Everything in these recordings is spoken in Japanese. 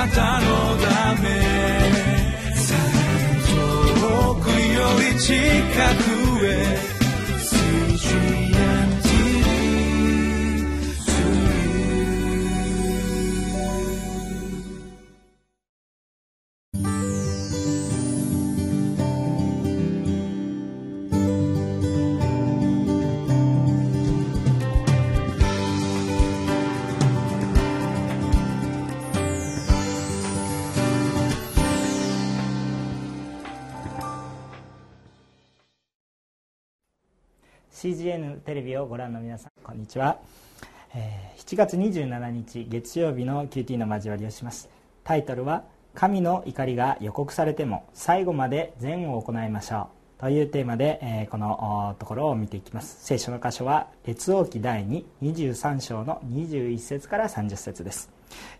なたのため。遠くより近く。CGN テレビ」をご覧の皆さんこんにちは、えー、7月27日月曜日の QT の交わりをします。タイトルは「神の怒りが予告されても最後まで善を行いましょう」というテーマで、えー、このところを見ていきます。聖書の箇所は列王記第223章の21節から30節です。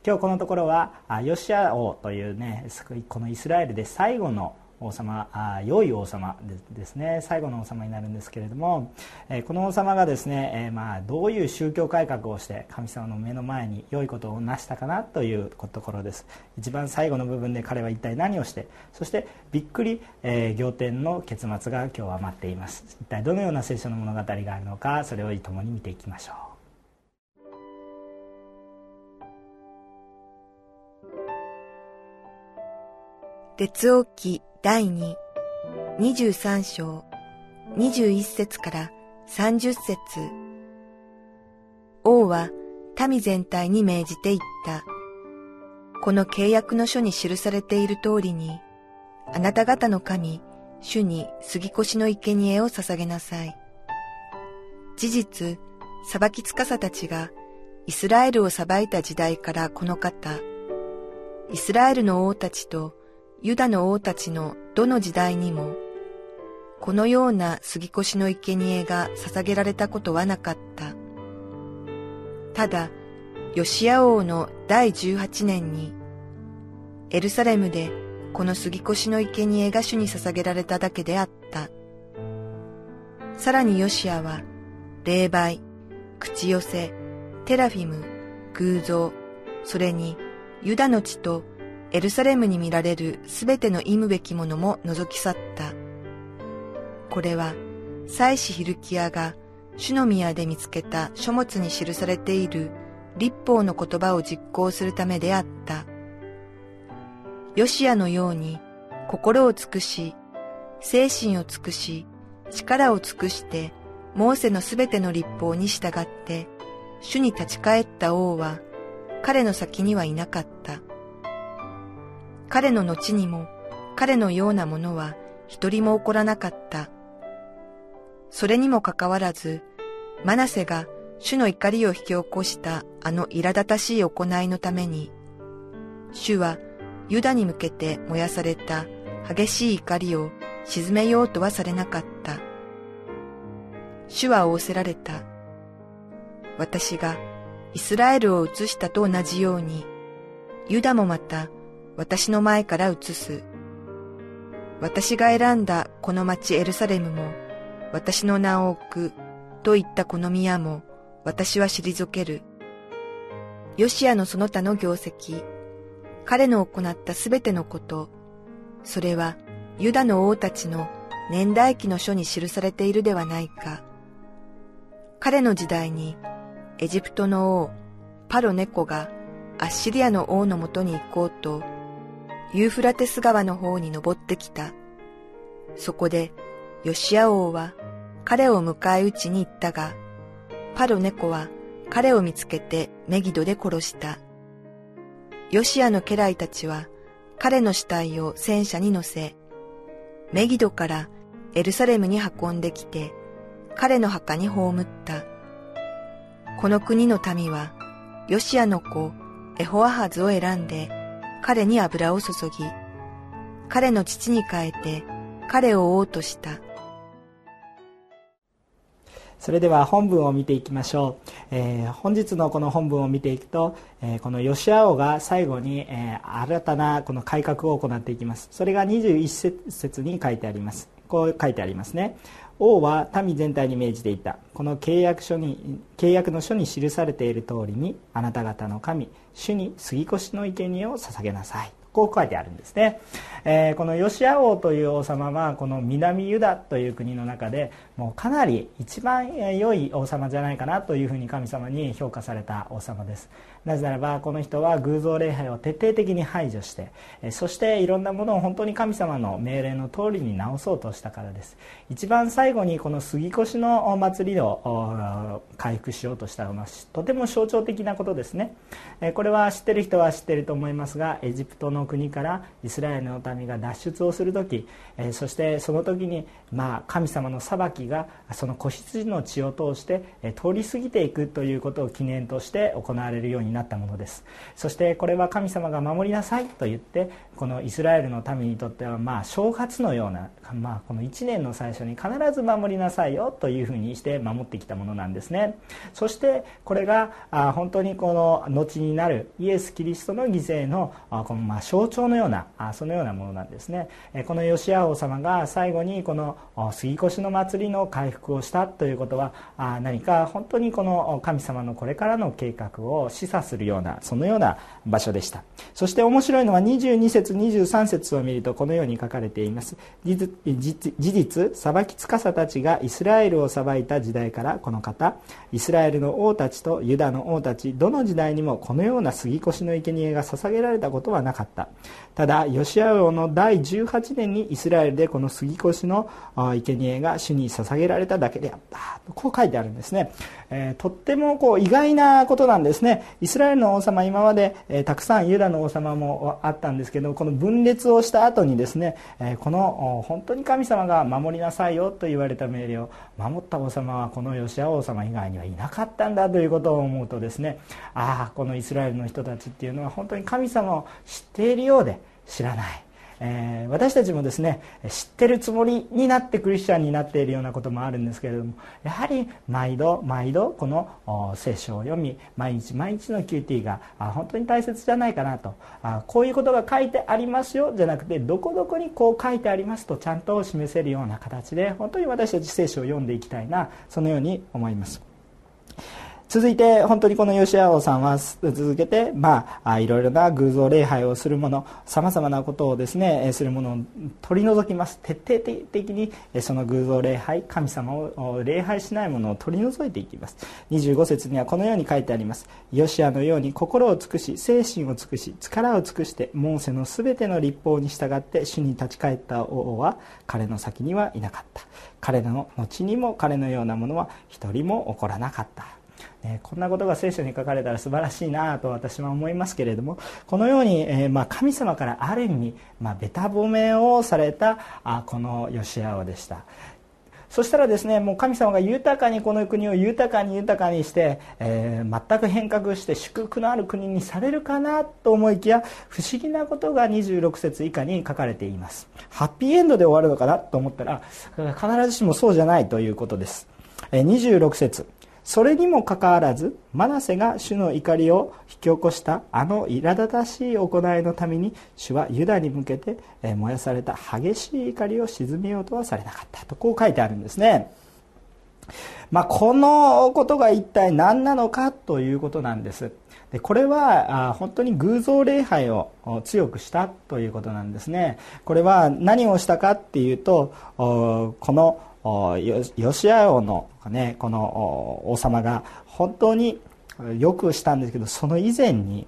今日このところはヨシア王というねこのイスラエルで最後の王様あ良い王様ですね。最後の王様になるんですけれども、えこの王様がですね、えまあ、どういう宗教改革をして神様の目の前に良いことを成したかなというところです。一番最後の部分で彼は一体何をしてそしてびっくり、え仰天の結末が今日は待っています。一体どのような聖書の物語があるのかそれを共に見ていきましょう。列王記第2、23章、21節から30節王は民全体に命じて言った。この契約の書に記されている通りに、あなた方の神、主に杉越の生贄を捧げなさい。事実、裁き司たちがイスラエルを裁いた時代からこの方、イスラエルの王たちとユダの王たちのどの時代にも、このような杉越の生贄が捧げられたことはなかった。ただ、ヨシア王の第18年に、エルサレムでこの杉越の生贄が主に捧げられただけであった。さらにヨシアは、霊媒、口寄せ、テラフィム、偶像、それにユダの地とエルサレムに見られるすべての忌むべきものも覗き去った。これは、祭司ヒルキアが主の宮で見つけた書物に記されている立法の言葉を実行するためであった。ヨシアのように心を尽くし、精神を尽くし、力を尽くして、モーセのすべての立法に従って、主に立ち返った王は、彼の先にはいなかった。彼の後にも彼のようなものは一人も起こらなかった。それにもかかわらず、マナセが主の怒りを引き起こしたあの苛立たしい行いのために、主はユダに向けて燃やされた激しい怒りを沈めようとはされなかった。主は仰せられた。私がイスラエルを移したと同じように、ユダもまた私の前から移す。私が選んだこの町エルサレムも、私の名を置く、と言ったこの宮も、私は退ける。ヨシアのその他の業績、彼の行ったすべてのこと、それはユダの王たちの年代記の書に記されているではないか。彼の時代にエジプトの王パロネコがアッシリアの王のもとに行こうとユーフラテス川の方に登ってきた。そこで、ヨシア王は彼を迎え撃ちに行ったが、パロネコは彼を見つけてメギドで殺した。ヨシアの家来たちは彼の死体を戦車に乗せ、メギドからエルサレムに運んできて、彼の墓に葬った。この国の民は、ヨシアの子、エホアハズを選んで、彼に油を注ぎ、彼の父に変えて彼を王とした。それでは本文を見ていきましょう、えー、本日のこの本文を見ていくと、えー、このヨシア王が最後に、えー、新たなこの改革を行っていきます。それが21節に書いてあります。こう書いてありますね。王は民全体に命じていた。この契約書に契約の書に記されている通りにあなた方の神主に杉越の生贄を捧げなさい。こう書いてあるんですね、えー、このヨシア王という王様はこの南ユダという国の中でもうかなり一番良い王様じゃないかなというふうに神様に評価された王様です。なぜならばこの人は偶像礼拝を徹底的に排除してそしていろんなものを本当に神様の命令の通りに直そうとしたからです。一番最後にこの杉越の祭りを回復しようとしたのはとても象徴的なことですね。これは知ってる人は知ってると思いますがエジプトの国からイスラエルの民が脱出をする時そしてその時にまあ神様の裁きがその子羊の血を通して通り過ぎていくということを記念として行われるようになったものです。そしてこれは神様が守りなさいと言ってこのイスラエルの民にとってはまあ正月のような、まあ、この1年の最初に必ず守りなさいよというふうにして守ってきたものなんですね。そしてこれが本当にこの後になるイエス・キリストの犠牲のこのま象徴のようなそのようなものなんですね。このヨシア王様が最後にこの杉越の祭りのの回復をしたということは何か本当にこの神様のこれからの計画を示唆するようなそのような場所でした。そして面白いのは22節23節を見るとこのように書かれています。事実裁き司たちがイスラエルを裁いた時代からこの方イスラエルの王たちとユダの王たちどの時代にもこのような杉越の生贄が捧げられたことはなかった。ただヨシア王の第18年にイスラエルでこの杉越の生贄が主に捧げられただけであった。こう書いてあるんですね、えー、とってもこう意外なことなんですね。イスラエルの王様今まで、えー、たくさんユダの王様もあったんですけどこの分裂をした後にですね、えー、この本当に神様が守りなさいよと言われた命令を守った王様はこのヨシア王様以外にはいなかったんだということを思うとですねああこのイスラエルの人たちっていうのは本当に神様を知っているようで知らない。えー、私たちもですね知ってるつもりになってクリスチャンになっているようなこともあるんですけれどもやはり毎度毎度この聖書を読み毎日毎日の QT が本当に大切じゃないかなとあこういうことが書いてありますよじゃなくてどこどこにこう書いてありますとちゃんと示せるような形で本当に私たち聖書を読んでいきたいなそのように思います。続いて本当にこの吉アさんは続けて、まあ、いろいろな偶像礼拝をするものさまざまなことをですねするものを取り除きます。徹底的にその偶像礼拝神様を礼拝しないものを取り除いていきます。25節にはこのように書いてあります。ヨシアのように心を尽くし精神を尽くし力を尽くしてモーセのすべての立法に従って主に立ち返った王は彼の先にはいなかった。彼の後にも彼のようなものは一人も起こらなかった。えこんなことが聖書に書かれたら素晴らしいなと私は思いますけれどもこのように、えまあ、神様からある意味、まあ、べた褒めをされたあこのヨシア王でした。そしたらですねもう神様が豊かにこの国を豊かに豊かにして、えー、全く変革して祝福のある国にされるかなと思いきや不思議なことが26節以下に書かれています。ハッピーエンドで終わるのかなと思ったら必ずしもそうじゃないということです。26節。それにもかかわらずマナセが主の怒りを引き起こしたあの苛立たしい行いのために主はユダに向けて燃やされた激しい怒りを鎮めようとはされなかったとこう書いてあるんですね。まあ、このことが一体何なのかということなんですでこれは本当に偶像礼拝を強くしたということなんですねこれは何をしたかっていうとこのヨシア王の、ね、この王様が本当によくしたんですけどその以前に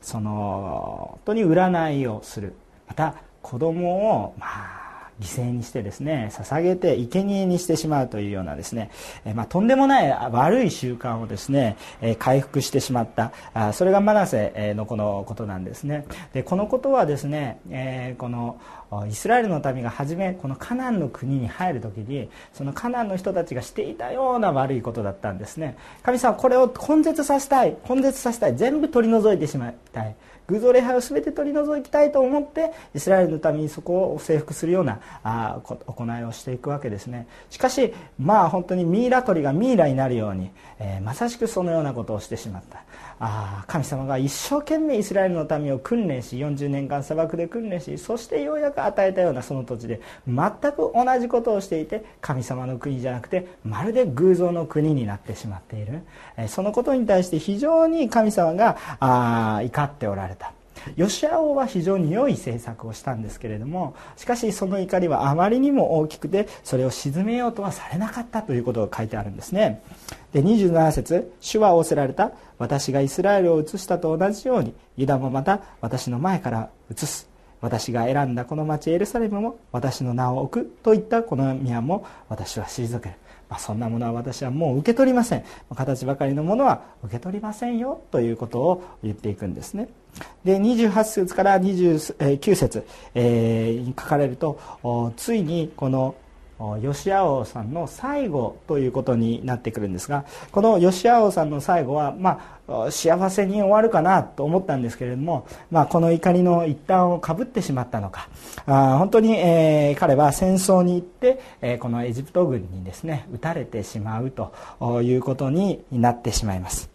その本当に占いをする。また子供をまあ犠牲にしてですね捧げて生贄にしてしまうというようなですね、えまあ、とんでもない悪い習慣をですね、え回復してしまった。あそれがマナセのこのことなんですね。でこのことはですね、えこのイスラエルの民が初めこのカナンの国に入る時にそのカナンの人たちがしていたような悪いことだったんですね。神様これを根絶させたい。根絶させたい。全部取り除いてしまいたい。偶像礼拝を全て取り除きたいと思ってイスラエルのためにそこを征服するようなあ行いをしていくわけですね。しかしまあ本当にミイラ取りがミイラになるように、えー、まさしくそのようなことをしてしまった。あ神様が一生懸命イスラエルの民を訓練し40年間砂漠で訓練しそしてようやく与えたようなその土地で全く同じことをしていて神様の国じゃなくてまるで偶像の国になってしまっている。えそのことに対して非常に神様があ怒っておられた。ヨシア王は非常に良い政策をしたんですけれどもしかしその怒りはあまりにも大きくてそれを鎮めようとはされなかったということが書いてあるんですね。で27節主は仰せられた。私がイスラエルを移したと同じようにユダもまた私の前から移す。私が選んだこの町エルサレムも私の名を置くといったこの宮も私は退ける。まあ、そんなものは私はもう受け取りません。形ばかりのものは受け取りませんよということを言っていくんですね。で28節から29節、えー、に書かれるとついにこの吉ア王さんの最後ということになってくるんですがこの吉ア王さんの最後は、まあ、幸せに終わるかなと思ったんですけれども、まあ、この怒りの一端をかぶってしまったのかあ本当に、えー、彼は戦争に行って、えー、このエジプト軍にですね撃たれてしまうということになってしまいます。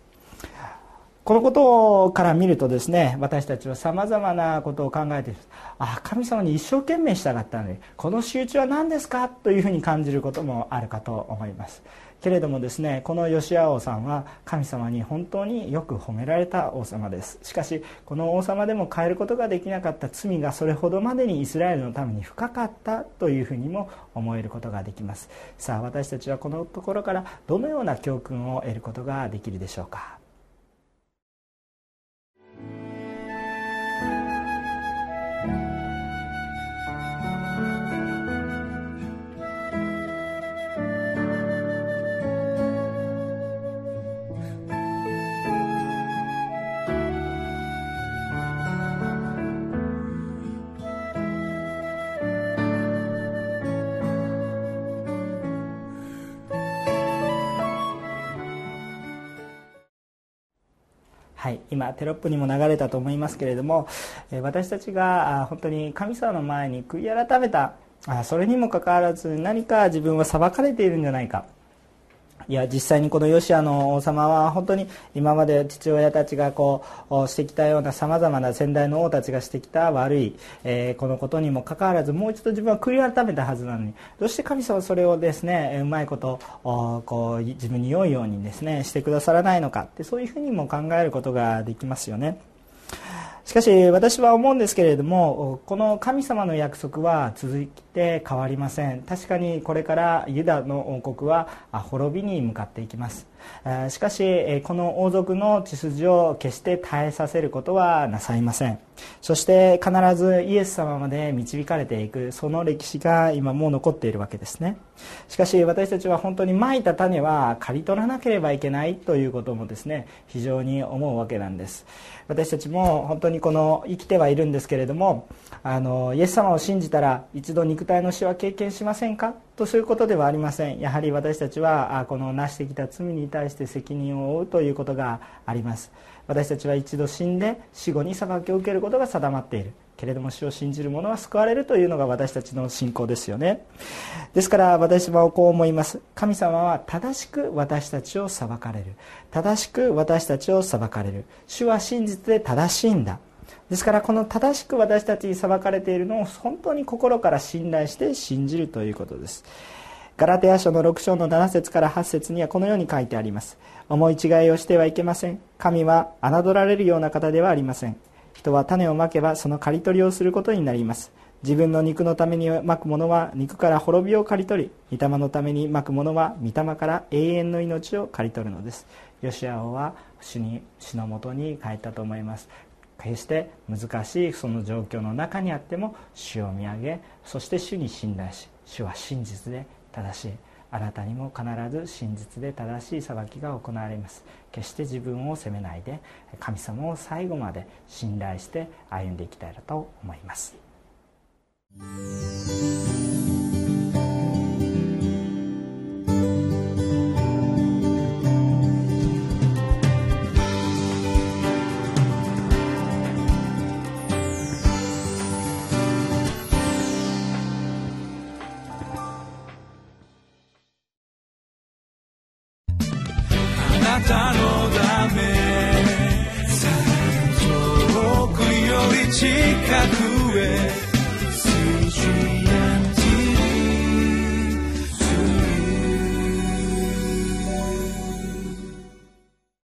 このことから見るとですね私たちはさまざまなことを考えてあ神様に一生懸命従ったのにこの仕打ちは何ですかというふうに感じることもあるかと思います。けれどもですねこの吉ア王さんは神様に本当によく褒められた王様です。しかしこの王様でも変えることができなかった罪がそれほどまでにイスラエルのために深かったというふうにも思えることができます。さあ私たちはこのところからどのような教訓を得ることができるでしょうか。はい、今テロップにも流れたと思いますけれども私たちが本当に神様の前に悔い改めたそれにもかかわらず何か自分は裁かれているんじゃないか。いや実際にこのヨシアの王様は本当に今まで父親たちがこうしてきたようなさまざまな先代の王たちがしてきた悪い、えー、このことにもかかわらずもう一度自分は悔い改めたはずなのにどうして神様はそれをですねうまいことこう自分に良いようにですねしてくださらないのかってそういうふうにも考えることができますよね。しかし私は思うんですけれどもこの神様の約束は続いて変わりません。確かにこれからユダの王国は滅びに向かっていきます。しかしこの王族の血筋を決して耐えさせることはなさいません。そして必ずイエス様まで導かれていく。その歴史が今もう残っているわけですね。しかし私たちは本当にまいた種は刈り取らなければいけないということもですね非常に思うわけなんです。私たちも本当にこの生きてはいるんですけれどもあのイエス様を信じたら一度肉体の死は経験しませんか？とそういうことではありません。やはり私たちはこの成してきた罪に対して責任を負うということがあります。私たちは一度死んで死後に裁きを受けることが定まっている。けれども死を信じる者は救われるというのが私たちの信仰ですよね。ですから私はこう思います。神様は正しく私たちを裁かれる。正しく私たちを裁かれる。主は真実で正しいんだ。ですからこの正しく私たちに裁かれているのを本当に心から信頼して信じるということです。ガラテヤ書の6章の7節から8節にはこのように書いてあります。思い違いをしてはいけません。神は侮られるような方ではありません。人は種をまけばその刈り取りをすることになります。自分の肉のためにまくものは肉から滅びを刈り取り御霊のためにまくものは御霊から永遠の命を刈り取るのです。ヨシア王は主に主のもとに帰ったと思います。決して難しいその状況の中にあっても主を見上げそして主に信頼し主は真実で正しい。あなたにも必ず真実で正しい裁きが行われます。決して自分を責めないで神様を最後まで信頼して歩んでいきたいと思います。